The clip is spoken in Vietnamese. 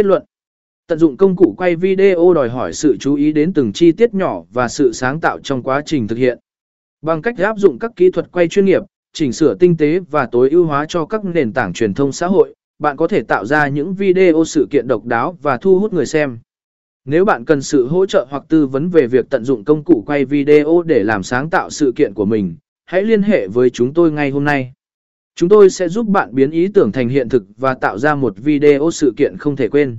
Kết luận Tận dụng công cụ quay video đòi hỏi sự chú ý đến từng chi tiết nhỏ và sự sáng tạo trong quá trình thực hiện. Bằng cách áp dụng các kỹ thuật quay chuyên nghiệp, chỉnh sửa tinh tế và tối ưu hóa cho các nền tảng truyền thông xã hội, bạn có thể tạo ra những video sự kiện độc đáo và thu hút người xem. Nếu bạn cần sự hỗ trợ hoặc tư vấn về việc tận dụng công cụ quay video để làm sáng tạo sự kiện của mình, hãy liên hệ với chúng tôi ngay hôm nay. Chúng tôi sẽ giúp bạn biến ý tưởng thành hiện thực và tạo ra một video sự kiện không thể quên.